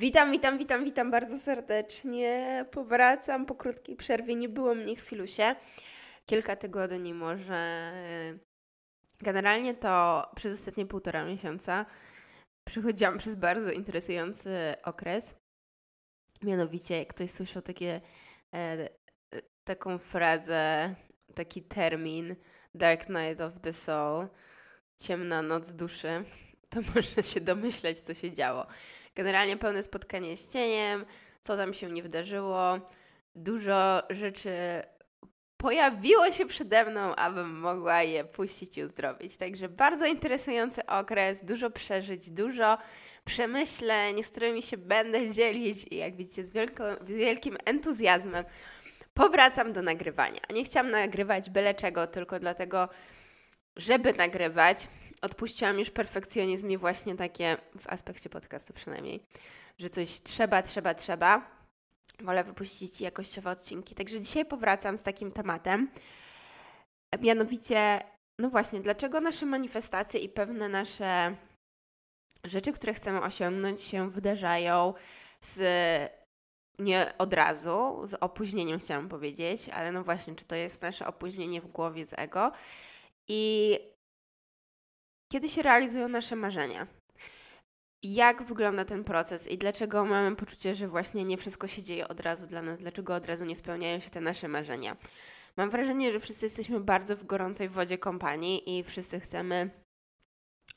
Witam, witam, witam, witam bardzo serdecznie. Powracam po krótkiej przerwie. Nie było mnie chwilusie. Kilka tygodni może. Generalnie to przez ostatnie półtora miesiąca przechodziłam przez bardzo interesujący okres. Mianowicie, jak ktoś słyszał takie, e, taką frazę, taki termin Dark Night of the Soul, ciemna noc duszy, to można się domyśleć, co się działo. Generalnie pełne spotkanie z cieniem, co tam się nie wydarzyło. Dużo rzeczy pojawiło się przede mną, abym mogła je puścić i uzdrowić. Także bardzo interesujący okres, dużo przeżyć, dużo przemyśleń, z którymi się będę dzielić i jak widzicie z, wielko, z wielkim entuzjazmem powracam do nagrywania. Nie chciałam nagrywać byle czego, tylko dlatego, żeby nagrywać, odpuściłam już perfekcjonizm i właśnie takie, w aspekcie podcastu przynajmniej, że coś trzeba, trzeba, trzeba. Wolę wypuścić jakościowe odcinki. Także dzisiaj powracam z takim tematem. Mianowicie, no właśnie, dlaczego nasze manifestacje i pewne nasze rzeczy, które chcemy osiągnąć, się wydarzają z nie od razu, z opóźnieniem chciałam powiedzieć, ale no właśnie, czy to jest nasze opóźnienie w głowie z ego i kiedy się realizują nasze marzenia. Jak wygląda ten proces i dlaczego mamy poczucie, że właśnie nie wszystko się dzieje od razu dla nas, dlaczego od razu nie spełniają się te nasze marzenia? Mam wrażenie, że wszyscy jesteśmy bardzo w gorącej wodzie kompanii i wszyscy chcemy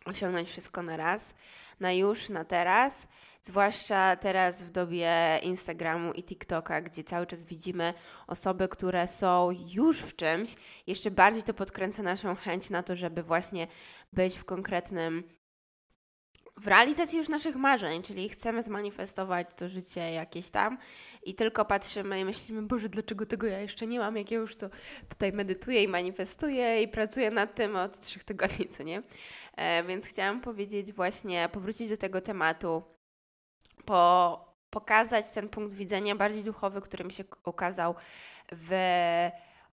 osiągnąć wszystko na raz, na już, na teraz. Zwłaszcza teraz w dobie Instagramu i TikToka, gdzie cały czas widzimy osoby, które są już w czymś, jeszcze bardziej to podkręca naszą chęć na to, żeby właśnie być w konkretnym w realizacji już naszych marzeń, czyli chcemy zmanifestować to życie jakieś tam i tylko patrzymy i myślimy, Boże, dlaczego tego ja jeszcze nie mam, jak ja już to tutaj medytuję i manifestuję i pracuję nad tym od trzech tygodni, co nie? E, więc chciałam powiedzieć właśnie, powrócić do tego tematu, po, pokazać ten punkt widzenia bardziej duchowy, który mi się ukazał w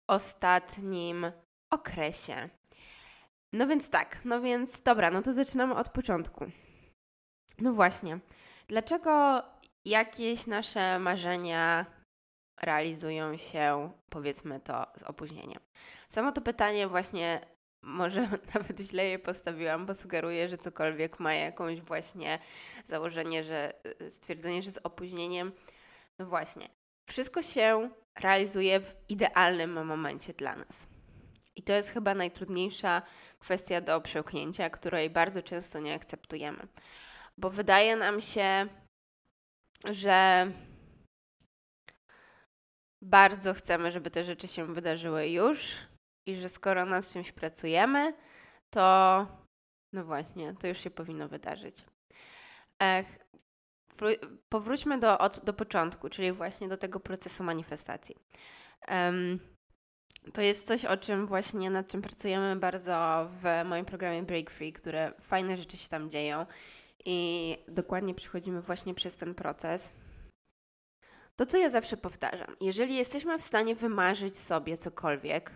ostatnim okresie. No więc tak, no więc dobra, no to zaczynamy od początku. No właśnie, dlaczego jakieś nasze marzenia realizują się, powiedzmy to, z opóźnieniem? Samo to pytanie właśnie może nawet źle je postawiłam, bo sugeruję, że cokolwiek ma jakąś właśnie założenie, że y, stwierdzenie, że z opóźnieniem. No właśnie, wszystko się realizuje w idealnym momencie dla nas. I to jest chyba najtrudniejsza kwestia do przełknięcia, której bardzo często nie akceptujemy. Bo wydaje nam się, że bardzo chcemy, żeby te rzeczy się wydarzyły już, i że skoro nad czymś pracujemy, to no właśnie, to już się powinno wydarzyć. Ech, powróćmy do, od, do początku, czyli właśnie do tego procesu manifestacji. Um, to jest coś, o czym właśnie nad czym pracujemy bardzo w moim programie Break Free, które fajne rzeczy się tam dzieją i dokładnie przechodzimy właśnie przez ten proces. To, co ja zawsze powtarzam, jeżeli jesteśmy w stanie wymarzyć sobie cokolwiek,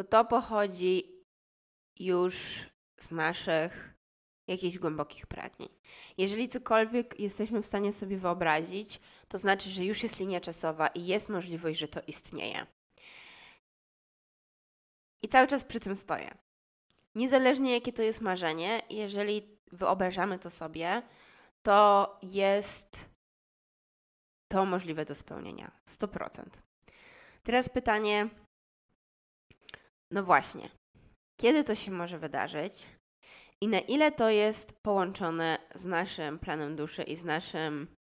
to to pochodzi już z naszych jakichś głębokich pragnień. Jeżeli cokolwiek jesteśmy w stanie sobie wyobrazić, to znaczy, że już jest linia czasowa i jest możliwość, że to istnieje. I cały czas przy tym stoję. Niezależnie jakie to jest marzenie, jeżeli wyobrażamy to sobie, to jest to możliwe do spełnienia. 100%. Teraz pytanie, no właśnie, kiedy to się może wydarzyć i na ile to jest połączone z naszym planem duszy i z naszym,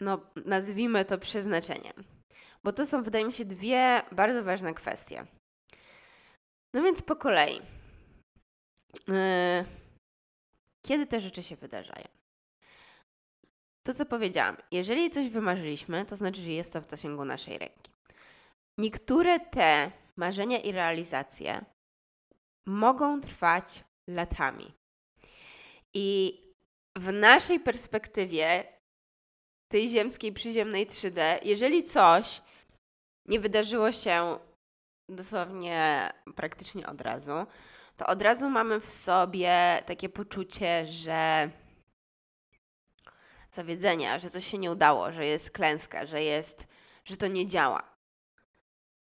no nazwijmy to przeznaczeniem. Bo to są, wydaje mi się, dwie bardzo ważne kwestie. No więc po kolei. Yy, kiedy te rzeczy się wydarzają? To, co powiedziałam, jeżeli coś wymarzyliśmy, to znaczy, że jest to w zasięgu naszej ręki. Niektóre te marzenia i realizacje mogą trwać latami. I w naszej perspektywie, tej ziemskiej, przyziemnej 3D, jeżeli coś nie wydarzyło się dosłownie praktycznie od razu, to od razu mamy w sobie takie poczucie, że zawiedzenia, że coś się nie udało, że jest klęska, że jest, że to nie działa.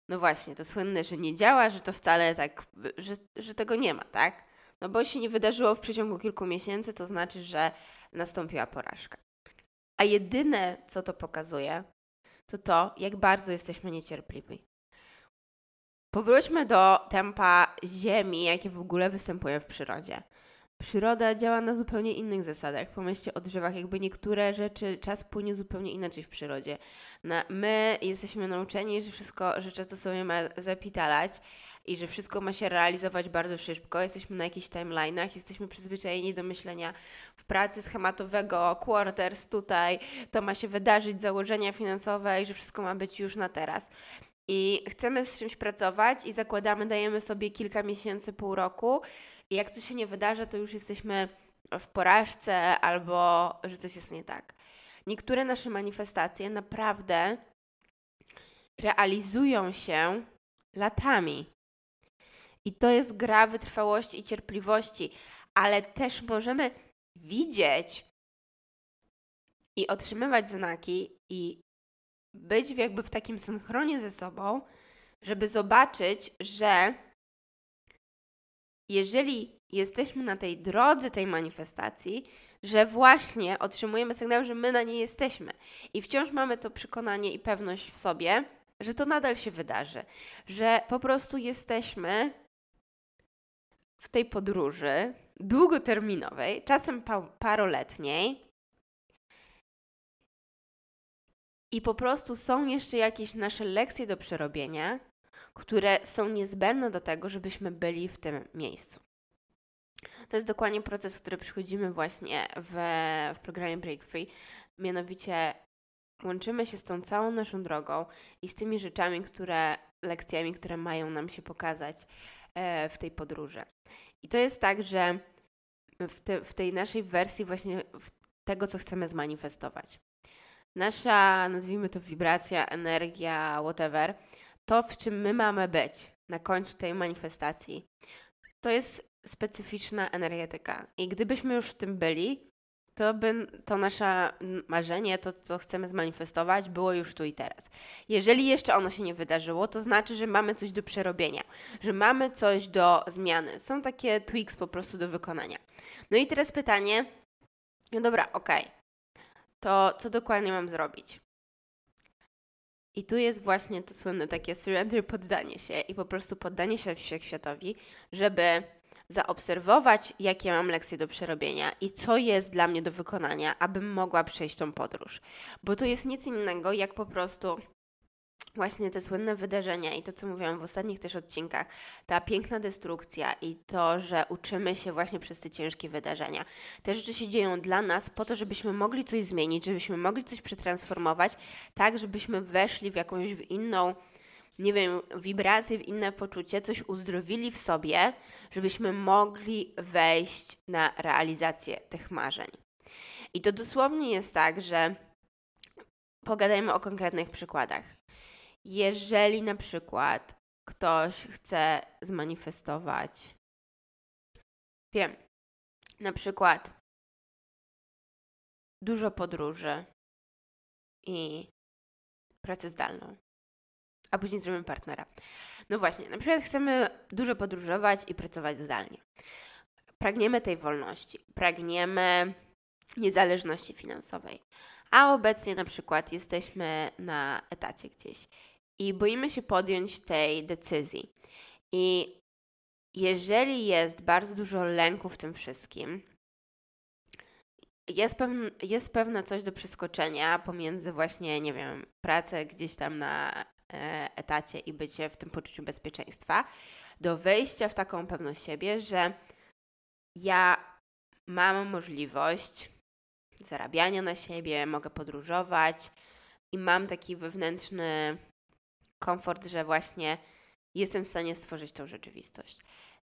No właśnie, to słynne, że nie działa, że to wcale tak, że, że tego nie ma, tak? No bo się nie wydarzyło w przeciągu kilku miesięcy, to znaczy, że nastąpiła porażka. A jedyne, co to pokazuje, to to, jak bardzo jesteśmy niecierpliwi. Powróćmy do tempa Ziemi, jakie w ogóle występuje w przyrodzie. Przyroda działa na zupełnie innych zasadach. Pomyślcie o drzewach, jakby niektóre rzeczy, czas płynie zupełnie inaczej w przyrodzie. Na, my jesteśmy nauczeni, że wszystko, że czas dosłownie ma zapitalać i że wszystko ma się realizować bardzo szybko. Jesteśmy na jakichś timeline'ach, jesteśmy przyzwyczajeni do myślenia w pracy schematowego, quarters tutaj, to ma się wydarzyć, założenia finansowe i że wszystko ma być już na teraz i chcemy z czymś pracować i zakładamy, dajemy sobie kilka miesięcy, pół roku i jak coś się nie wydarzy, to już jesteśmy w porażce albo że coś jest nie tak. Niektóre nasze manifestacje naprawdę realizują się latami. I to jest gra wytrwałości i cierpliwości, ale też możemy widzieć i otrzymywać znaki i być jakby w takim synchronie ze sobą, żeby zobaczyć, że jeżeli jesteśmy na tej drodze tej manifestacji, że właśnie otrzymujemy sygnał, że my na niej jesteśmy. I wciąż mamy to przekonanie i pewność w sobie, że to nadal się wydarzy, że po prostu jesteśmy w tej podróży długoterminowej, czasem pa paroletniej, i po prostu są jeszcze jakieś nasze lekcje do przerobienia, które są niezbędne do tego, żebyśmy byli w tym miejscu. To jest dokładnie proces, który przychodzimy właśnie w, w programie Break Free. Mianowicie łączymy się z tą całą naszą drogą i z tymi rzeczami, które, lekcjami, które mają nam się pokazać e, w tej podróży. I to jest tak, że w, te, w tej naszej wersji właśnie tego, co chcemy zmanifestować nasza, nazwijmy to wibracja, energia, whatever, to w czym my mamy być na końcu tej manifestacji, to jest specyficzna energetyka. I gdybyśmy już w tym byli, to by to nasze marzenie, to co chcemy zmanifestować, było już tu i teraz. Jeżeli jeszcze ono się nie wydarzyło, to znaczy, że mamy coś do przerobienia, że mamy coś do zmiany. Są takie tweaks po prostu do wykonania. No i teraz pytanie, no dobra, okej, okay to co dokładnie mam zrobić? I tu jest właśnie to słynne takie surrender, poddanie się i po prostu poddanie się wszechświatowi, żeby zaobserwować, jakie mam lekcje do przerobienia i co jest dla mnie do wykonania, abym mogła przejść tą podróż. Bo to jest nic innego, jak po prostu właśnie te słynne wydarzenia i to, co mówiłam w ostatnich też odcinkach, ta piękna destrukcja i to, że uczymy się właśnie przez te ciężkie wydarzenia. Te rzeczy się dzieją dla nas po to, żebyśmy mogli coś zmienić, żebyśmy mogli coś przetransformować, tak, żebyśmy weszli w jakąś w inną nie wiem, wibrację, w inne poczucie, coś uzdrowili w sobie, żebyśmy mogli wejść na realizację tych marzeń. I to dosłownie jest tak, że pogadajmy o konkretnych przykładach. Jeżeli na przykład ktoś chce zmanifestować, wiem, na przykład dużo podróży i pracę zdalną, a później zrobimy partnera. No właśnie, na przykład chcemy dużo podróżować i pracować zdalnie. Pragniemy tej wolności, pragniemy niezależności finansowej, a obecnie na przykład jesteśmy na etacie gdzieś i boimy się podjąć tej decyzji. I jeżeli jest bardzo dużo lęku w tym wszystkim, jest, pewne, jest pewne coś do przeskoczenia pomiędzy właśnie, nie wiem, pracę gdzieś tam na e, etacie i bycie w tym poczuciu bezpieczeństwa, do wejścia w taką pewność siebie, że ja mam możliwość zarabiania na siebie, mogę podróżować i mam taki wewnętrzny komfort, że właśnie jestem w stanie stworzyć tą rzeczywistość.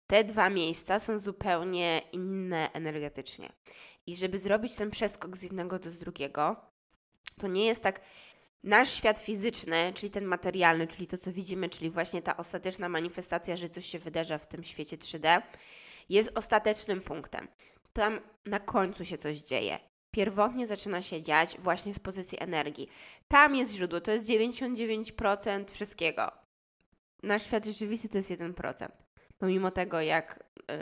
Te dwa miejsca są zupełnie inne energetycznie. I żeby zrobić ten przeskok z jednego do z drugiego, to nie jest tak. Nasz świat fizyczny, czyli ten materialny, czyli to, co widzimy, czyli właśnie ta ostateczna manifestacja, że coś się wydarza w tym świecie 3D, jest ostatecznym punktem. Tam na końcu się coś dzieje. Pierwotnie zaczyna się dziać właśnie z pozycji energii. Tam jest źródło, to jest 99% wszystkiego. Nasz świat rzeczywisty to jest 1%. Pomimo tego, jak yy,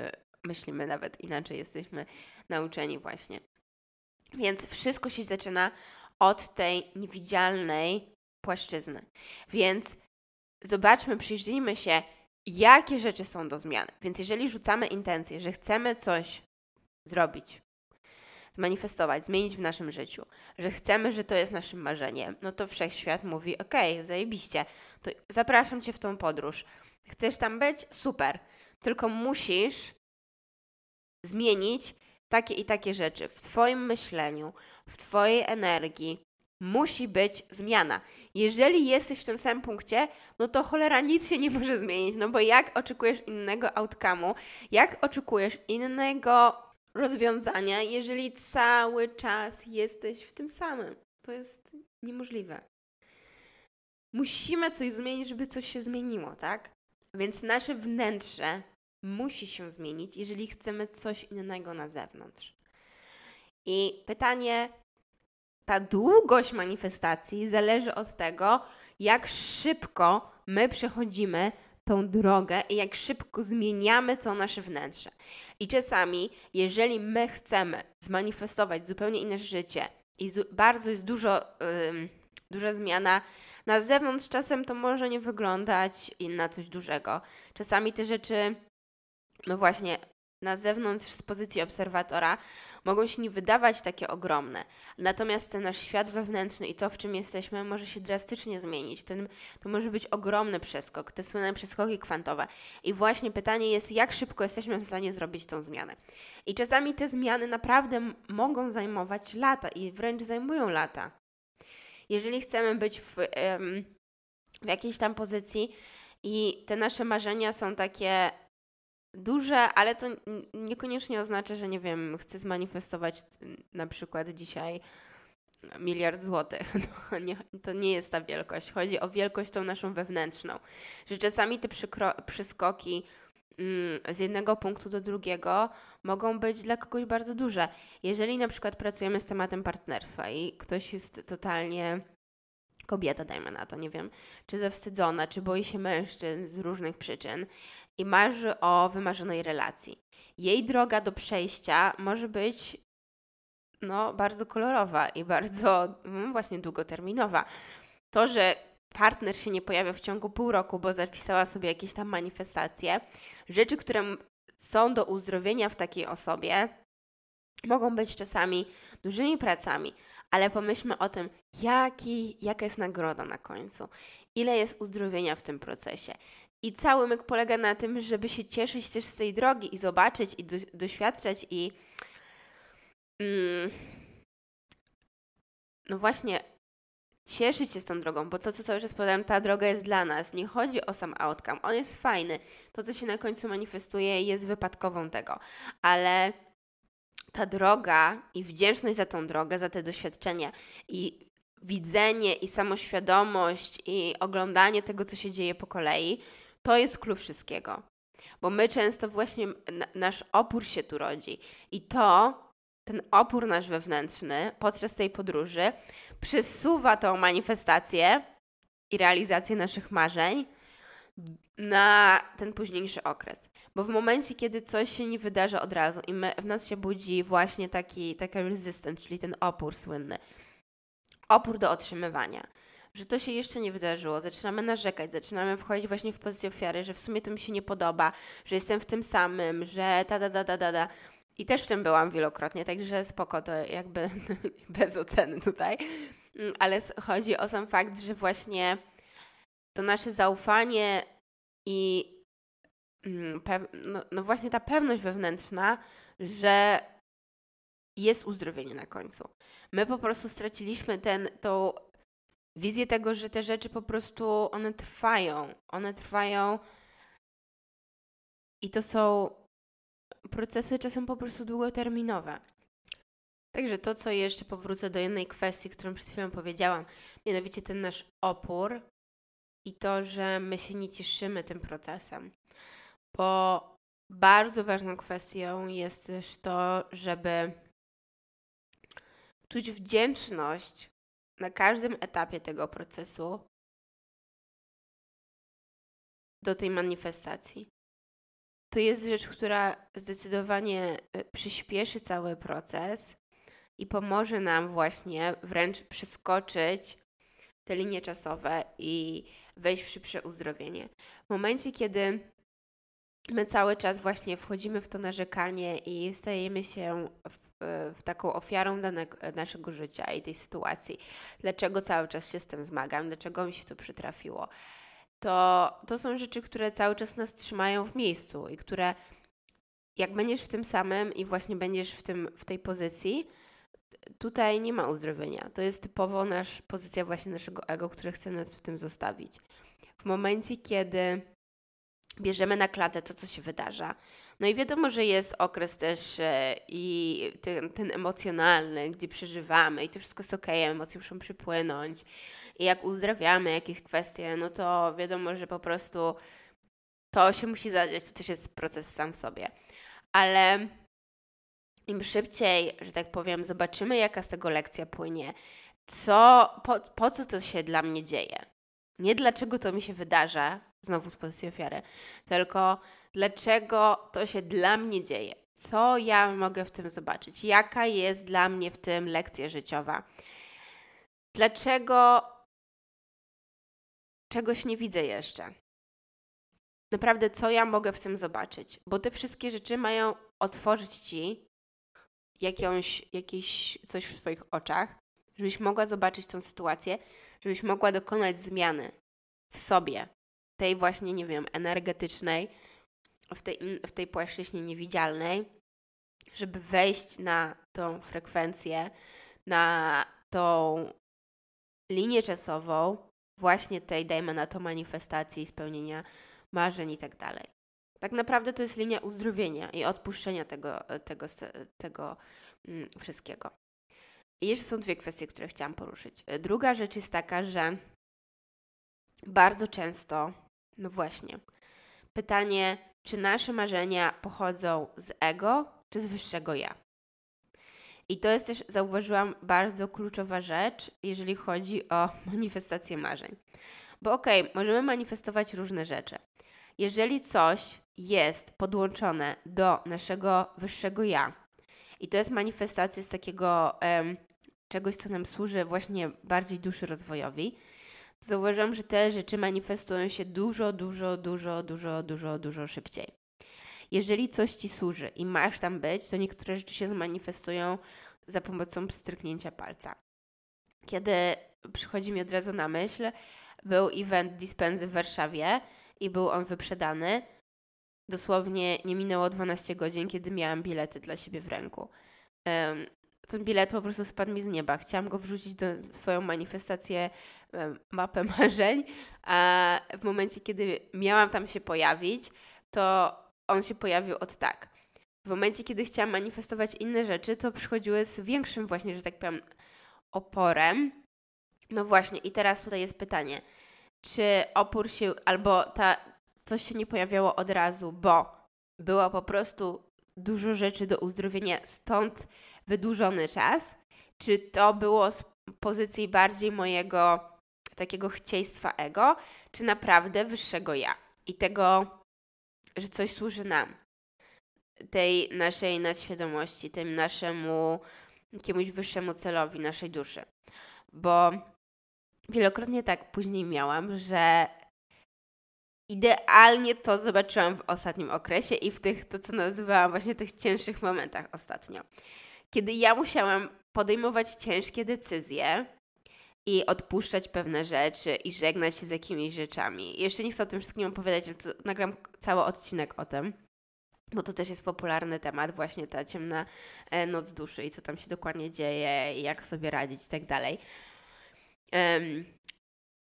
myślimy nawet inaczej, jesteśmy nauczeni właśnie. Więc wszystko się zaczyna od tej niewidzialnej płaszczyzny. Więc zobaczmy, przyjrzyjmy się, jakie rzeczy są do zmiany. Więc jeżeli rzucamy intencję, że chcemy coś zrobić, zmanifestować, zmienić w naszym życiu, że chcemy, że to jest naszym marzeniem, no to wszechświat mówi: OK, zajebiście, to zapraszam cię w tą podróż. Chcesz tam być? Super. Tylko musisz zmienić takie i takie rzeczy w Twoim myśleniu, w Twojej energii. Musi być zmiana. Jeżeli jesteś w tym samym punkcie, no to cholera nic się nie może zmienić, no bo jak oczekujesz innego outcome'u, jak oczekujesz innego rozwiązania, jeżeli cały czas jesteś w tym samym? To jest niemożliwe. Musimy coś zmienić, żeby coś się zmieniło, tak? Więc nasze wnętrze musi się zmienić, jeżeli chcemy coś innego na zewnątrz. I pytanie, ta długość manifestacji zależy od tego, jak szybko my przechodzimy tą drogę i jak szybko zmieniamy to nasze wnętrze. I czasami, jeżeli my chcemy zmanifestować zupełnie inne życie i bardzo jest dużo, yy, duża zmiana na zewnątrz, czasem to może nie wyglądać na coś dużego. Czasami te rzeczy no właśnie, na zewnątrz z pozycji obserwatora mogą się nie wydawać takie ogromne. Natomiast ten nasz świat wewnętrzny i to, w czym jesteśmy, może się drastycznie zmienić. Ten, to może być ogromny przeskok, te słynne przeskoki kwantowe. I właśnie pytanie jest, jak szybko jesteśmy w stanie zrobić tą zmianę. I czasami te zmiany naprawdę mogą zajmować lata i wręcz zajmują lata. Jeżeli chcemy być w, w jakiejś tam pozycji i te nasze marzenia są takie duże, ale to niekoniecznie oznacza, że nie wiem, chcę zmanifestować na przykład dzisiaj miliard złotych. No, nie, to nie jest ta wielkość. Chodzi o wielkość tą naszą wewnętrzną. Że czasami te przyskoki mm, z jednego punktu do drugiego mogą być dla kogoś bardzo duże. Jeżeli na przykład pracujemy z tematem partnerstwa i ktoś jest totalnie kobieta, dajmy na to, nie wiem, czy zawstydzona, czy boi się mężczyzn z różnych przyczyn i marzy o wymarzonej relacji. Jej droga do przejścia może być no, bardzo kolorowa i bardzo no, właśnie długoterminowa. To, że partner się nie pojawia w ciągu pół roku, bo zapisała sobie jakieś tam manifestacje, rzeczy, które są do uzdrowienia w takiej osobie, mogą być czasami dużymi pracami, ale pomyślmy o tym, jaki, jaka jest nagroda na końcu, ile jest uzdrowienia w tym procesie. I cały myk polega na tym, żeby się cieszyć też z tej drogi i zobaczyć i do, doświadczać i mm, no właśnie cieszyć się z tą drogą, bo to, co cały czas powiem, ta droga jest dla nas. Nie chodzi o sam outcome. On jest fajny. To, co się na końcu manifestuje, jest wypadkową tego. Ale ta droga i wdzięczność za tą drogę, za te doświadczenia i widzenie i samoświadomość i oglądanie tego, co się dzieje po kolei, to jest klucz wszystkiego. Bo my często właśnie nasz opór się tu rodzi i to, ten opór nasz wewnętrzny podczas tej podróży przesuwa tą manifestację i realizację naszych marzeń na ten późniejszy okres. Bo w momencie, kiedy coś się nie wydarzy od razu i my, w nas się budzi właśnie taki, taka resistance, czyli ten opór słynny, opór do otrzymywania, że to się jeszcze nie wydarzyło, zaczynamy narzekać, zaczynamy wchodzić właśnie w pozycję ofiary, że w sumie to mi się nie podoba, że jestem w tym samym, że ta da da da da da. I też w tym byłam wielokrotnie, także spoko, to jakby bez oceny tutaj. Mm, ale chodzi o sam fakt, że właśnie to nasze zaufanie i mm, no, no właśnie ta pewność wewnętrzna, że jest uzdrowienie na końcu. My po prostu straciliśmy ten, tą wizję tego, że te rzeczy po prostu one trwają. One trwają i to są procesy czasem po prostu długoterminowe. Także to, co jeszcze powrócę do jednej kwestii, którą przed chwilą powiedziałam, mianowicie ten nasz opór i to, że my się nie cieszymy tym procesem. Bo bardzo ważną kwestią jest też to, żeby czuć wdzięczność na każdym etapie tego procesu do tej manifestacji. To jest rzecz, która zdecydowanie e, przyspieszy cały proces i pomoże nam właśnie wręcz przeskoczyć te linie czasowe i wejść w szybsze uzdrowienie. W momencie, kiedy my cały czas właśnie wchodzimy w to narzekanie i stajemy się w, w taką ofiarą danego, naszego życia i tej sytuacji. Dlaczego cały czas się z tym zmagam? Dlaczego mi się to przytrafiło? To, to są rzeczy, które cały czas nas trzymają w miejscu i które jak będziesz w tym samym i właśnie będziesz w, tym, w tej pozycji, tutaj nie ma uzdrowienia. To jest typowo nasz, pozycja właśnie naszego ego, które chce nas w tym zostawić. W momencie, kiedy bierzemy na klatę to, co się wydarza. No i wiadomo, że jest okres też e, i ten, ten, emocjonalny, gdzie przeżywamy i to wszystko jest ok, emocje muszą przypłynąć. I jak uzdrawiamy jakieś kwestie, no to wiadomo, że po prostu to się musi zadziać, to też jest proces sam w sobie. Ale im szybciej, że tak powiem, zobaczymy, jaka z tego lekcja płynie, co, po, po co to się dla mnie dzieje. Nie dlaczego to mi się wydarza, znowu z pozycji ofiary, tylko dlaczego to się dla mnie dzieje. Co ja mogę w tym zobaczyć? Jaka jest dla mnie w tym lekcja życiowa? Dlaczego czegoś nie widzę jeszcze? Naprawdę, co ja mogę w tym zobaczyć? Bo te wszystkie rzeczy mają otworzyć ci jakąś, jakieś coś w Twoich oczach, żebyś mogła zobaczyć tą sytuację, żebyś mogła dokonać zmiany w sobie, tej właśnie, nie wiem, energetycznej, w tej, w tej płaszczyźnie niewidzialnej, żeby wejść na tą frekwencję, na tą linię czasową, właśnie tej, dajmy na to manifestacji, spełnienia marzeń i tak dalej. Tak naprawdę to jest linia uzdrowienia i odpuszczenia tego, tego, tego mm, wszystkiego. I jeszcze są dwie kwestie, które chciałam poruszyć. Druga rzecz jest taka, że bardzo często, no właśnie, pytanie, czy nasze marzenia pochodzą z ego, czy z wyższego ja? I to jest też, zauważyłam, bardzo kluczowa rzecz, jeżeli chodzi o manifestację marzeń. Bo okej, okay, możemy manifestować różne rzeczy. Jeżeli coś jest podłączone do naszego wyższego ja, i to jest manifestacja z takiego um, czegoś, co nam służy właśnie bardziej duszy rozwojowi, zauważam, że te rzeczy manifestują się dużo, dużo, dużo, dużo, dużo, dużo szybciej. Jeżeli coś ci służy i masz tam być, to niektóre rzeczy się zmanifestują za pomocą stryknięcia palca. Kiedy przychodzi mi od razu na myśl, był event Dispensy w Warszawie i był on wyprzedany. Dosłownie nie minęło 12 godzin, kiedy miałam bilety dla siebie w ręku. Ten bilet po prostu spadł mi z nieba. Chciałam go wrzucić do swoją manifestację, mapę marzeń, a w momencie, kiedy miałam tam się pojawić, to on się pojawił od tak. W momencie, kiedy chciałam manifestować inne rzeczy, to przychodziły z większym właśnie, że tak powiem, oporem. No właśnie, i teraz tutaj jest pytanie, czy opór się, albo ta, coś się nie pojawiało od razu, bo było po prostu dużo rzeczy do uzdrowienia, stąd wydłużony czas, czy to było z pozycji bardziej mojego takiego chcieństwa ego, czy naprawdę wyższego ja i tego, że coś służy nam, tej naszej nadświadomości, tym naszemu jakiemuś wyższemu celowi naszej duszy. Bo wielokrotnie tak później miałam, że idealnie to zobaczyłam w ostatnim okresie i w tych, to co nazywałam właśnie tych cięższych momentach ostatnio. Kiedy ja musiałam podejmować ciężkie decyzje i odpuszczać pewne rzeczy i żegnać się z jakimiś rzeczami. Jeszcze nie chcę o tym wszystkim opowiadać, ale to nagram cały odcinek o tym bo to też jest popularny temat, właśnie ta ciemna e, noc duszy i co tam się dokładnie dzieje, i jak sobie radzić i tak dalej. Um,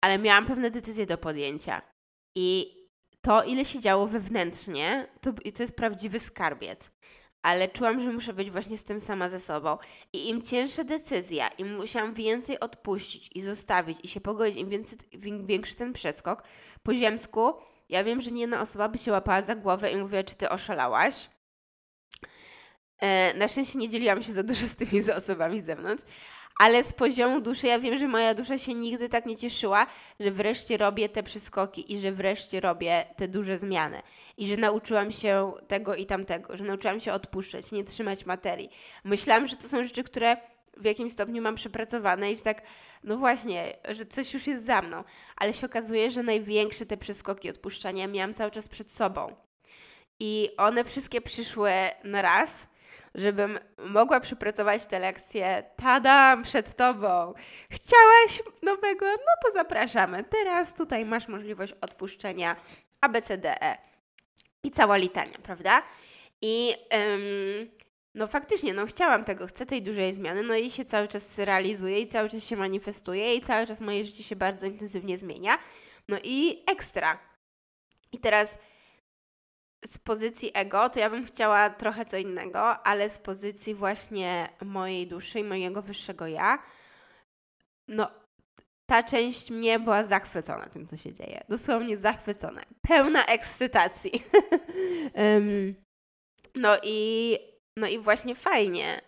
ale miałam pewne decyzje do podjęcia. I to, ile się działo wewnętrznie, to, to jest prawdziwy skarbiec. Ale czułam, że muszę być właśnie z tym sama ze sobą. I im cięższa decyzja, im musiałam więcej odpuścić i zostawić i się pogodzić, im, więcej, im większy ten przeskok po ziemsku, ja wiem, że nie jedna osoba by się łapała za głowę i mówiła, czy ty oszalałaś. E, na szczęście nie dzieliłam się za dużo z tymi osobami z zewnątrz, ale z poziomu duszy ja wiem, że moja dusza się nigdy tak nie cieszyła, że wreszcie robię te przeskoki i że wreszcie robię te duże zmiany. I że nauczyłam się tego i tamtego, że nauczyłam się odpuszczać, nie trzymać materii. Myślałam, że to są rzeczy, które w jakimś stopniu mam przepracowane i że tak, no właśnie, że coś już jest za mną. Ale się okazuje, że największe te przeskoki odpuszczania miałam cały czas przed sobą. I one wszystkie przyszły na raz żebym mogła przepracować te lekcje. Tadam, przed tobą. Chciałaś nowego? No to zapraszamy. Teraz tutaj masz możliwość odpuszczenia ABCDE i cała litania, prawda? I ym, no faktycznie, no chciałam tego, chcę tej dużej zmiany, no i się cały czas realizuje i cały czas się manifestuje i cały czas moje życie się bardzo intensywnie zmienia. No i ekstra. I teraz z pozycji ego, to ja bym chciała trochę co innego, ale z pozycji właśnie mojej duszy i mojego wyższego ja, no ta część mnie była zachwycona tym, co się dzieje. Dosłownie zachwycona. Pełna ekscytacji. um, no i no i właśnie fajnie.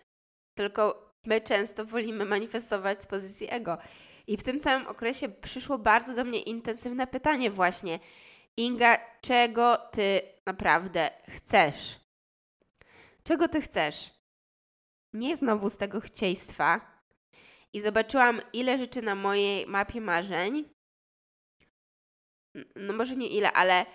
Tylko my często wolimy manifestować z pozycji ego. I w tym całym okresie przyszło bardzo do mnie intensywne pytanie właśnie. Inga, czego ty naprawdę chcesz? Czego ty chcesz? Nie znowu z tego chcieństwa. I zobaczyłam, ile rzeczy na mojej mapie marzeń. No może nie ile, ale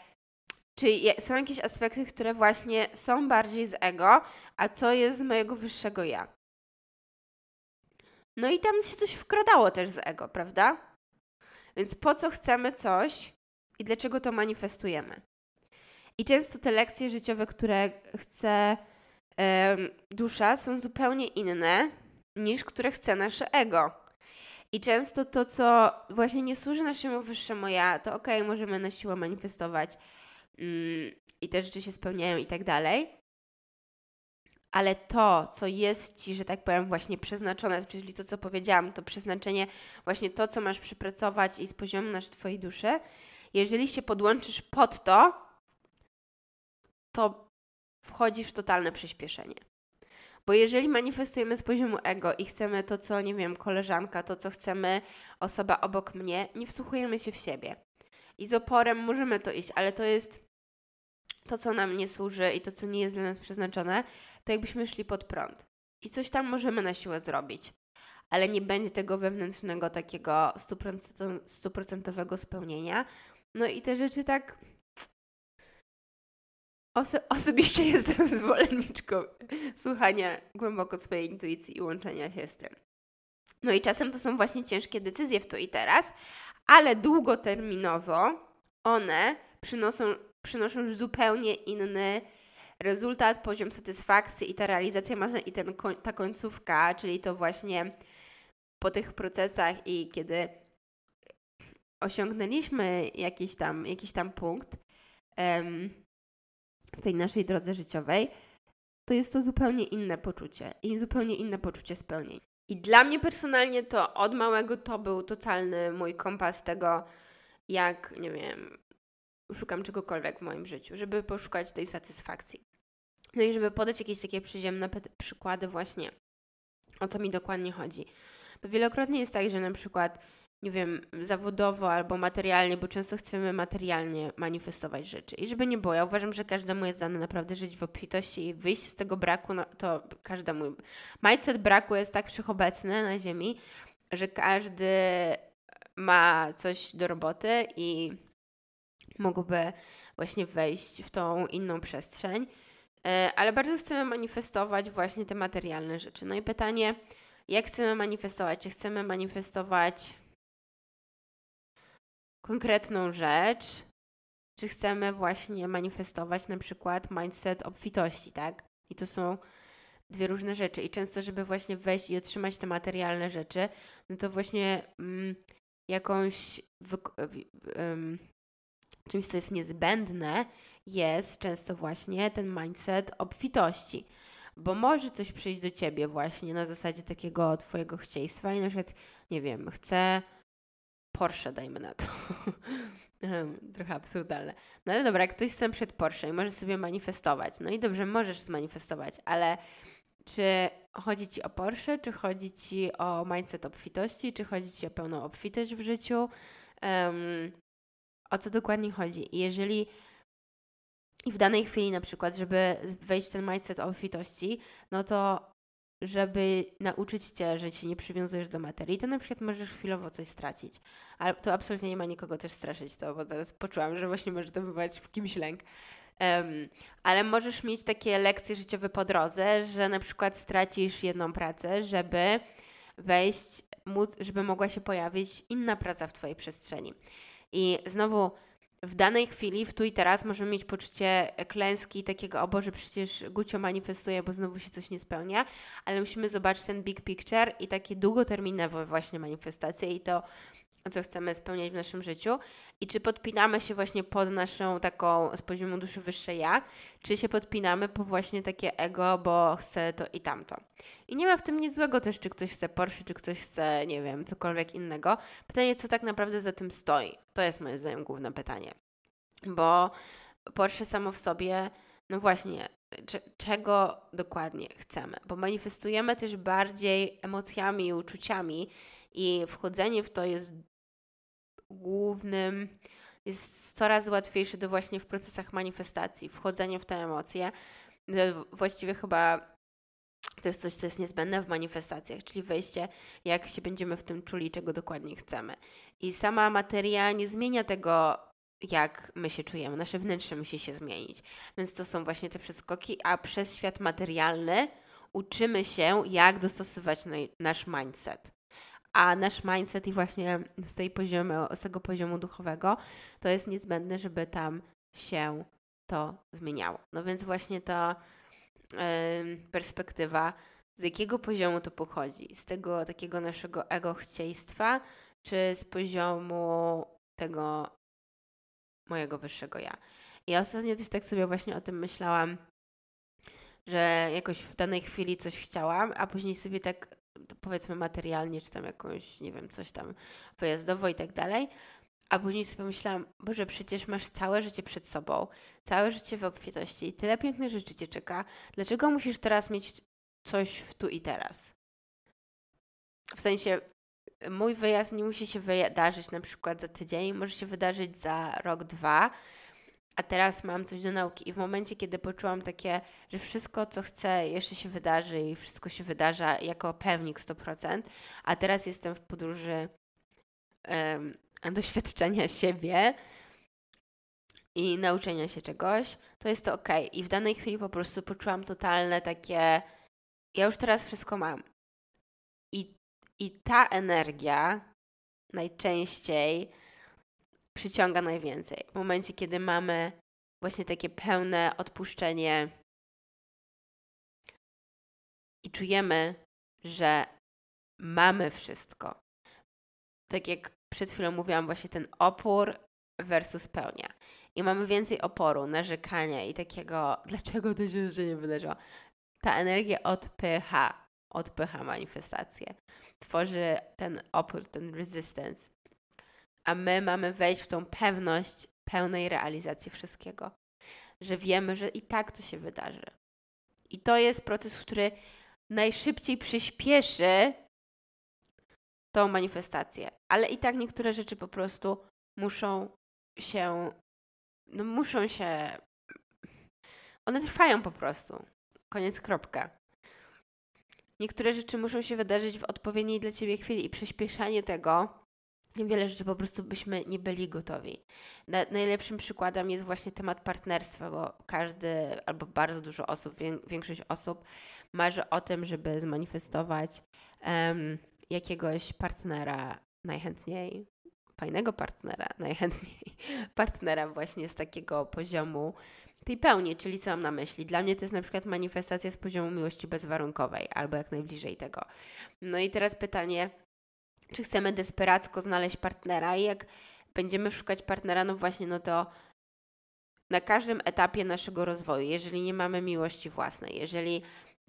czy są jakieś aspekty, które właśnie są bardziej z ego, a co jest z mojego wyższego ja? No i tam się coś wkradało też z ego, prawda? Więc po co chcemy coś i dlaczego to manifestujemy? I często te lekcje życiowe, które chce dusza, są zupełnie inne niż które chce nasze ego. I często to, co właśnie nie służy naszemu wyższemu ja, to okej, okay, możemy na siłę manifestować mm, i te rzeczy się spełniają i tak dalej. Ale to, co jest ci, że tak powiem, właśnie przeznaczone, czyli to, co powiedziałam, to przeznaczenie, właśnie to, co masz przypracować i z poziomu nasz Twojej duszy, jeżeli się podłączysz pod to, to wchodzi w totalne przyspieszenie. Bo jeżeli manifestujemy z poziomu ego i chcemy to, co, nie wiem, koleżanka, to, co chcemy osoba obok mnie, nie wsłuchujemy się w siebie. I z oporem możemy to iść, ale to jest to, co nam nie służy i to, co nie jest dla nas przeznaczone, to jakbyśmy szli pod prąd. I coś tam możemy na siłę zrobić, ale nie będzie tego wewnętrznego takiego stuprocentowego spełnienia. No i te rzeczy tak Oso osobiście jestem zwolenniczką słuchania głęboko swojej intuicji i łączenia się z tym. No i czasem to są właśnie ciężkie decyzje w tu i teraz, ale długoterminowo one przynoszą, przynoszą już zupełnie inny rezultat, poziom satysfakcji i ta realizacja marzeń i ten, ta końcówka, czyli to właśnie po tych procesach i kiedy osiągnęliśmy jakiś tam, jakiś tam punkt, w tej naszej drodze życiowej, to jest to zupełnie inne poczucie i zupełnie inne poczucie spełnienia. I dla mnie personalnie to od małego to był totalny mój kompas tego, jak, nie wiem, szukam czegokolwiek w moim życiu, żeby poszukać tej satysfakcji. No i żeby podać jakieś takie przyziemne przykłady właśnie, o co mi dokładnie chodzi. To wielokrotnie jest tak, że na przykład nie wiem, zawodowo albo materialnie, bo często chcemy materialnie manifestować rzeczy. I żeby nie było, ja uważam, że każdemu jest dane naprawdę żyć w obfitości i wyjść z tego braku, no, to każdemu. Mindset braku jest tak wszechobecny na Ziemi, że każdy ma coś do roboty i mógłby właśnie wejść w tą inną przestrzeń. E, ale bardzo chcemy manifestować właśnie te materialne rzeczy. No i pytanie, jak chcemy manifestować? Czy chcemy manifestować konkretną rzecz, czy chcemy właśnie manifestować na przykład mindset obfitości, tak? I to są dwie różne rzeczy. I często, żeby właśnie wejść i otrzymać te materialne rzeczy, no to właśnie mm, jakąś czymś, co jest niezbędne, jest często właśnie ten mindset obfitości. Bo może coś przyjść do ciebie właśnie na zasadzie takiego twojego chcieństwa i na przykład, nie wiem, chcę Porsche, dajmy na to. trochę absurdalne. No ale dobra, jak ktoś chce przed Porsche i może sobie manifestować, no i dobrze, możesz zmanifestować, ale czy chodzi Ci o Porsche, czy chodzi Ci o mindset obfitości, czy chodzi Ci o pełną obfitość w życiu? Um, o co dokładnie chodzi? I jeżeli i w danej chwili na przykład, żeby wejść w ten mindset obfitości, no to żeby nauczyć Cię, że się nie przywiązujesz do materii, to na przykład możesz chwilowo coś stracić. Ale to absolutnie nie ma nikogo też straszyć to, bo teraz poczułam, że właśnie może to wywołać w kimś lęk. Um, ale możesz mieć takie lekcje życiowe po drodze, że na przykład stracisz jedną pracę, żeby wejść, móc, żeby mogła się pojawić inna praca w Twojej przestrzeni. I znowu w danej chwili, w tu i teraz możemy mieć poczucie klęski takiego, o Boże, przecież Gucio manifestuje, bo znowu się coś nie spełnia, ale musimy zobaczyć ten big picture i takie długoterminowe właśnie manifestacje i to co chcemy spełniać w naszym życiu i czy podpinamy się właśnie pod naszą taką z poziomu duszy wyższe ja, czy się podpinamy po właśnie takie ego, bo chcę to i tamto. I nie ma w tym nic złego też, czy ktoś chce Porsche, czy ktoś chce, nie wiem, cokolwiek innego. Pytanie, co tak naprawdę za tym stoi? To jest moim zdaniem główne pytanie. Bo Porsche samo w sobie, no właśnie, czego dokładnie chcemy, bo manifestujemy też bardziej emocjami i uczuciami, i wchodzenie w to jest głównym, jest coraz łatwiejsze do właśnie w procesach manifestacji, wchodzenie w te emocje. Właściwie chyba to jest coś, co jest niezbędne w manifestacjach, czyli wejście, jak się będziemy w tym czuli, czego dokładnie chcemy. I sama materia nie zmienia tego, jak my się czujemy. Nasze wnętrze musi się zmienić. Więc to są właśnie te przeskoki, a przez świat materialny uczymy się, jak dostosować nasz mindset a nasz mindset i właśnie z, tej z tego poziomu duchowego to jest niezbędne, żeby tam się to zmieniało. No więc właśnie ta yy, perspektywa, z jakiego poziomu to pochodzi? Z tego takiego naszego ego chcieństwa, czy z poziomu tego mojego wyższego ja? I ostatnio też tak sobie właśnie o tym myślałam, że jakoś w danej chwili coś chciałam, a później sobie tak powiedzmy materialnie, czy tam jakąś, nie wiem, coś tam wyjazdowo i tak dalej. A później sobie pomyślałam, Boże, przecież masz całe życie przed sobą, całe życie w obfitości i tyle pięknych rzeczy Cię czeka. Dlaczego musisz teraz mieć coś w tu i teraz? W sensie, mój wyjazd nie musi się wydarzyć na przykład za tydzień, może się wydarzyć za rok, dwa, a teraz mam coś do nauki. I w momencie, kiedy poczułam takie, że wszystko, co chcę, jeszcze się wydarzy i wszystko się wydarza jako pewnik 100%, a teraz jestem w podróży um, doświadczenia siebie i nauczenia się czegoś, to jest to ok. I w danej chwili po prostu poczułam totalne takie, ja już teraz wszystko mam. I, i ta energia najczęściej przyciąga najwięcej. W momencie, kiedy mamy właśnie takie pełne odpuszczenie i czujemy, że mamy wszystko. Tak jak przed chwilą mówiłam, właśnie ten opór versus pełnia. I mamy więcej oporu, narzekania i takiego, dlaczego to się nie wydarzyło. Ta energia odpycha, odpycha manifestację. Tworzy ten opór, ten resistance a my mamy wejść w tą pewność pełnej realizacji wszystkiego, że wiemy, że i tak to się wydarzy. I to jest proces, który najszybciej przyspieszy tą manifestację, ale i tak niektóre rzeczy po prostu muszą się, no muszą się, one trwają po prostu. Koniec, kropka. Niektóre rzeczy muszą się wydarzyć w odpowiedniej dla Ciebie chwili i przyspieszanie tego wiele rzeczy po prostu byśmy nie byli gotowi. Na, najlepszym przykładem jest właśnie temat partnerstwa, bo każdy albo bardzo dużo osób, większość osób marzy o tym, żeby zmanifestować um, jakiegoś partnera najchętniej, fajnego partnera, najchętniej partnera właśnie z takiego poziomu tej pełni, czyli co mam na myśli? Dla mnie to jest na przykład manifestacja z poziomu miłości bezwarunkowej, albo jak najbliżej tego. No i teraz pytanie, czy chcemy desperacko znaleźć partnera i jak będziemy szukać partnera, no właśnie, no to na każdym etapie naszego rozwoju, jeżeli nie mamy miłości własnej, jeżeli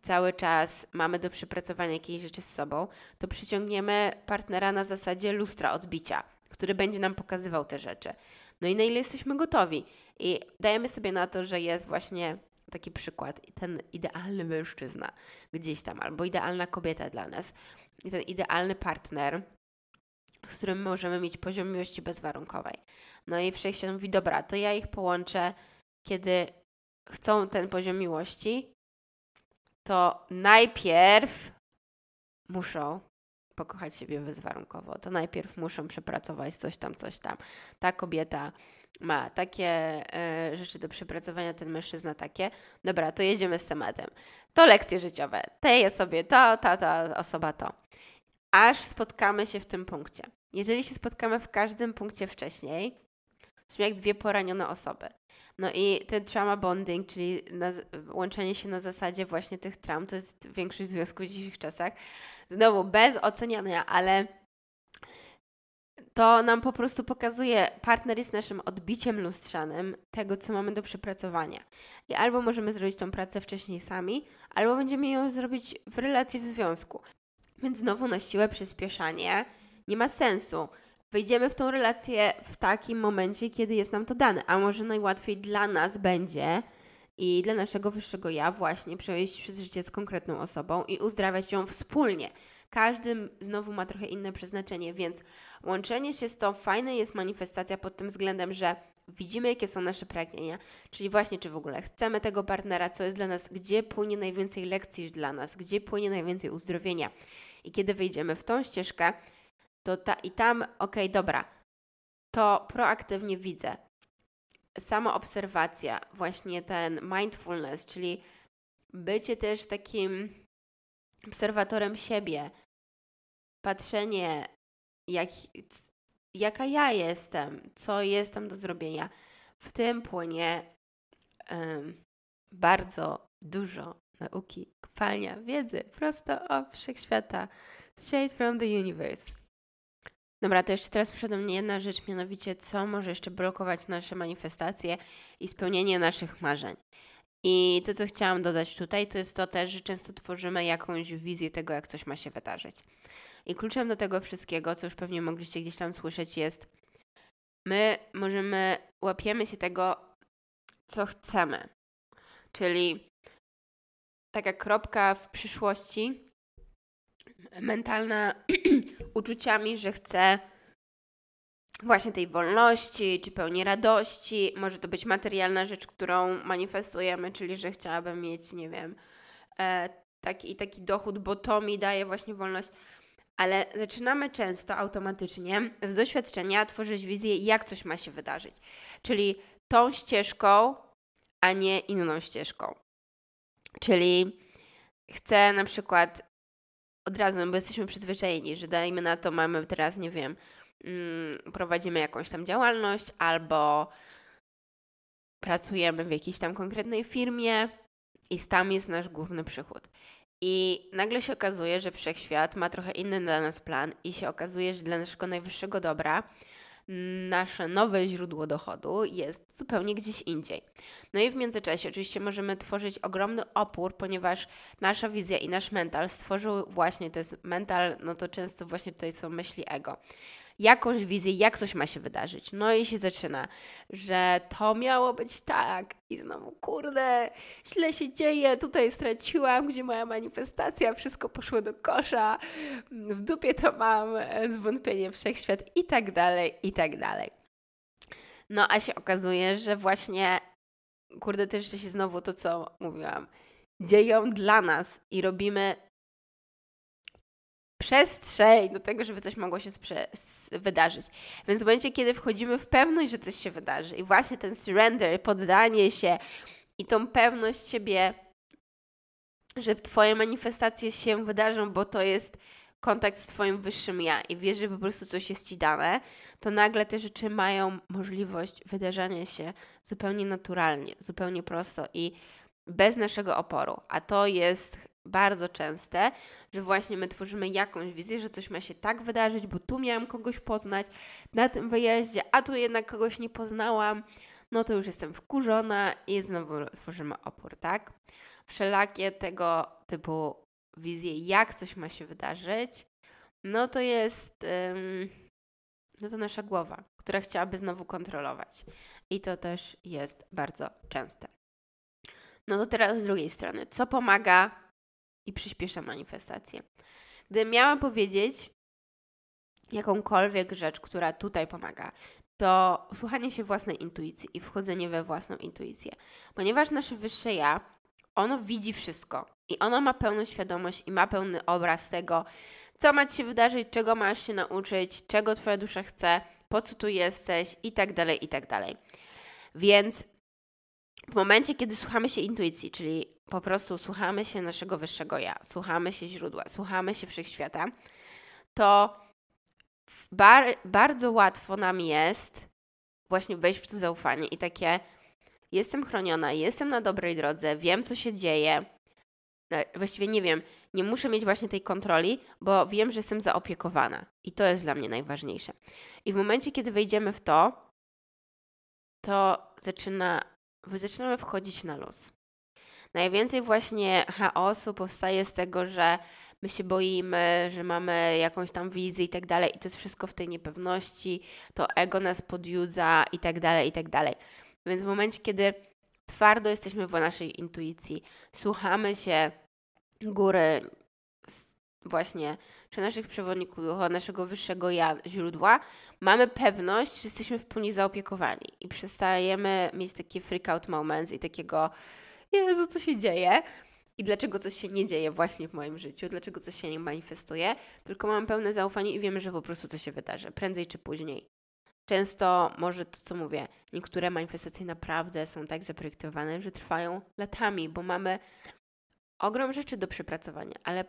cały czas mamy do przepracowania jakiejś rzeczy z sobą, to przyciągniemy partnera na zasadzie lustra odbicia, który będzie nam pokazywał te rzeczy. No i na ile jesteśmy gotowi. I dajemy sobie na to, że jest właśnie taki przykład, ten idealny mężczyzna gdzieś tam, albo idealna kobieta dla nas, i ten idealny partner, z którym możemy mieć poziom miłości bezwarunkowej. No i wszechświat mówi, dobra, to ja ich połączę, kiedy chcą ten poziom miłości, to najpierw muszą pokochać siebie bezwarunkowo. To najpierw muszą przepracować coś tam, coś tam. Ta kobieta ma takie e, rzeczy do przepracowania, ten mężczyzna takie. Dobra, to jedziemy z tematem. To lekcje życiowe. Tej osobie to, ta, ta osoba to. Aż spotkamy się w tym punkcie. Jeżeli się spotkamy w każdym punkcie wcześniej, są jak dwie poranione osoby. No i ten trauma bonding, czyli łączenie się na zasadzie właśnie tych traum, to jest większość związków w dzisiejszych czasach. Znowu bez oceniania, ale to nam po prostu pokazuje, partner jest naszym odbiciem lustrzanym tego, co mamy do przepracowania. I albo możemy zrobić tą pracę wcześniej sami, albo będziemy ją zrobić w relacji w związku. Więc znowu na siłę przyspieszanie nie ma sensu. Wejdziemy w tą relację w takim momencie, kiedy jest nam to dane, a może najłatwiej dla nas będzie i dla naszego wyższego ja właśnie przejść przez życie z konkretną osobą i uzdrawiać ją wspólnie. Każdy znowu ma trochę inne przeznaczenie, więc łączenie się z tą fajne jest manifestacja pod tym względem, że widzimy, jakie są nasze pragnienia, czyli właśnie, czy w ogóle chcemy tego partnera, co jest dla nas, gdzie płynie najwięcej lekcji dla nas, gdzie płynie najwięcej uzdrowienia. I kiedy wejdziemy w tą ścieżkę, to ta, i tam, okej, okay, dobra, to proaktywnie widzę. Sama obserwacja, właśnie ten mindfulness, czyli bycie też takim obserwatorem siebie, patrzenie, jak, jaka ja jestem, co jest tam do zrobienia. W tym płynie um, bardzo dużo nauki, kopalnia wiedzy prosto o wszechświata, straight from the universe. Dobra, to jeszcze teraz przede mnie jedna rzecz, mianowicie co może jeszcze blokować nasze manifestacje i spełnienie naszych marzeń. I to, co chciałam dodać tutaj, to jest to też, że często tworzymy jakąś wizję tego, jak coś ma się wydarzyć. I kluczem do tego wszystkiego, co już pewnie mogliście gdzieś tam słyszeć, jest my możemy, łapiemy się tego, co chcemy. Czyli taka kropka w przyszłości, mentalna uczuciami, że chcę właśnie tej wolności, czy pełni radości. Może to być materialna rzecz, którą manifestujemy, czyli że chciałabym mieć, nie wiem, e, taki, taki dochód, bo to mi daje właśnie wolność. Ale zaczynamy często automatycznie z doświadczenia tworzyć wizję, jak coś ma się wydarzyć. Czyli tą ścieżką, a nie inną ścieżką. Czyli chcę na przykład od razu, bo jesteśmy przyzwyczajeni, że dajmy na to, mamy teraz, nie wiem, prowadzimy jakąś tam działalność albo pracujemy w jakiejś tam konkretnej firmie i tam jest nasz główny przychód. I nagle się okazuje, że wszechświat ma trochę inny dla nas plan i się okazuje, że dla naszego najwyższego dobra nasze nowe źródło dochodu jest zupełnie gdzieś indziej. No i w międzyczasie oczywiście możemy tworzyć ogromny opór, ponieważ nasza wizja i nasz mental stworzył właśnie, to jest mental, no to często właśnie tutaj są myśli ego jakąś wizję, jak coś ma się wydarzyć. No i się zaczyna, że to miało być tak. I znowu, kurde, źle się dzieje, tutaj straciłam, gdzie moja manifestacja, wszystko poszło do kosza, w dupie to mam, zwątpienie wszechświat i tak dalej, i tak dalej. No a się okazuje, że właśnie, kurde, też się znowu to, co mówiłam, dzieją dla nas i robimy przestrzeń do tego, żeby coś mogło się wydarzyć. Więc w momencie, kiedy wchodzimy w pewność, że coś się wydarzy i właśnie ten surrender, poddanie się i tą pewność siebie, że Twoje manifestacje się wydarzą, bo to jest kontakt z Twoim wyższym ja i wiesz, że po prostu coś jest Ci dane, to nagle te rzeczy mają możliwość wydarzania się zupełnie naturalnie, zupełnie prosto i bez naszego oporu. A to jest bardzo częste, że właśnie my tworzymy jakąś wizję, że coś ma się tak wydarzyć, bo tu miałam kogoś poznać na tym wyjeździe, a tu jednak kogoś nie poznałam, no to już jestem wkurzona i znowu tworzymy opór, tak? Wszelakie tego typu wizje, jak coś ma się wydarzyć, no to jest. No to nasza głowa, która chciałaby znowu kontrolować. I to też jest bardzo częste. No to teraz z drugiej strony, co pomaga i przyspiesza manifestację? Gdybym miała powiedzieć jakąkolwiek rzecz, która tutaj pomaga, to słuchanie się własnej intuicji i wchodzenie we własną intuicję. Ponieważ nasze wyższe ja, ono widzi wszystko i ono ma pełną świadomość i ma pełny obraz tego, co ma ci się wydarzyć, czego masz się nauczyć, czego twoja dusza chce, po co tu jesteś i tak dalej, i tak dalej. Więc w momencie, kiedy słuchamy się intuicji, czyli po prostu słuchamy się naszego wyższego ja, słuchamy się źródła, słuchamy się wszechświata, to bar bardzo łatwo nam jest właśnie wejść w to zaufanie i takie jestem chroniona, jestem na dobrej drodze, wiem co się dzieje. No, właściwie nie wiem, nie muszę mieć właśnie tej kontroli, bo wiem, że jestem zaopiekowana i to jest dla mnie najważniejsze. I w momencie, kiedy wejdziemy w to, to zaczyna, zaczynamy wchodzić na luz. Najwięcej właśnie chaosu powstaje z tego, że my się boimy, że mamy jakąś tam wizję i tak dalej, i to jest wszystko w tej niepewności, to ego nas podjudza i tak dalej, i tak dalej. Więc w momencie, kiedy twardo jesteśmy w naszej intuicji, słuchamy się góry, właśnie, czy naszych przewodników ducha, naszego wyższego ja, źródła, mamy pewność, że jesteśmy w pełni zaopiekowani i przestajemy mieć takie freak out moments i takiego Jezu, co się dzieje? I dlaczego coś się nie dzieje właśnie w moim życiu, dlaczego coś się nie manifestuje, tylko mam pełne zaufanie i wiemy, że po prostu to się wydarzy, prędzej czy później. Często może to, co mówię, niektóre manifestacje naprawdę są tak zaprojektowane, że trwają latami, bo mamy ogrom rzeczy do przepracowania, ale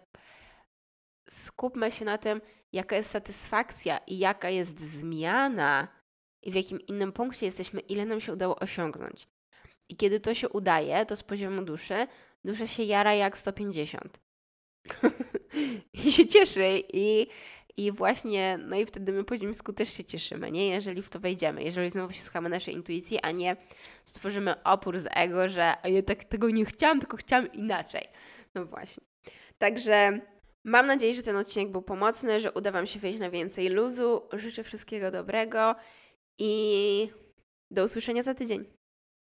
skupmy się na tym, jaka jest satysfakcja i jaka jest zmiana i w jakim innym punkcie jesteśmy, ile nam się udało osiągnąć. I kiedy to się udaje, to z poziomu duszy, dusza się jara jak 150. I się cieszy i, i właśnie, no i wtedy my po ziemsku też się cieszymy, nie? Jeżeli w to wejdziemy, jeżeli znowu się słuchamy naszej intuicji, a nie stworzymy opór z ego, że ja tak tego nie chciałam, tylko chciałam inaczej. No właśnie. Także mam nadzieję, że ten odcinek był pomocny, że uda Wam się wejść na więcej luzu. Życzę wszystkiego dobrego i do usłyszenia za tydzień.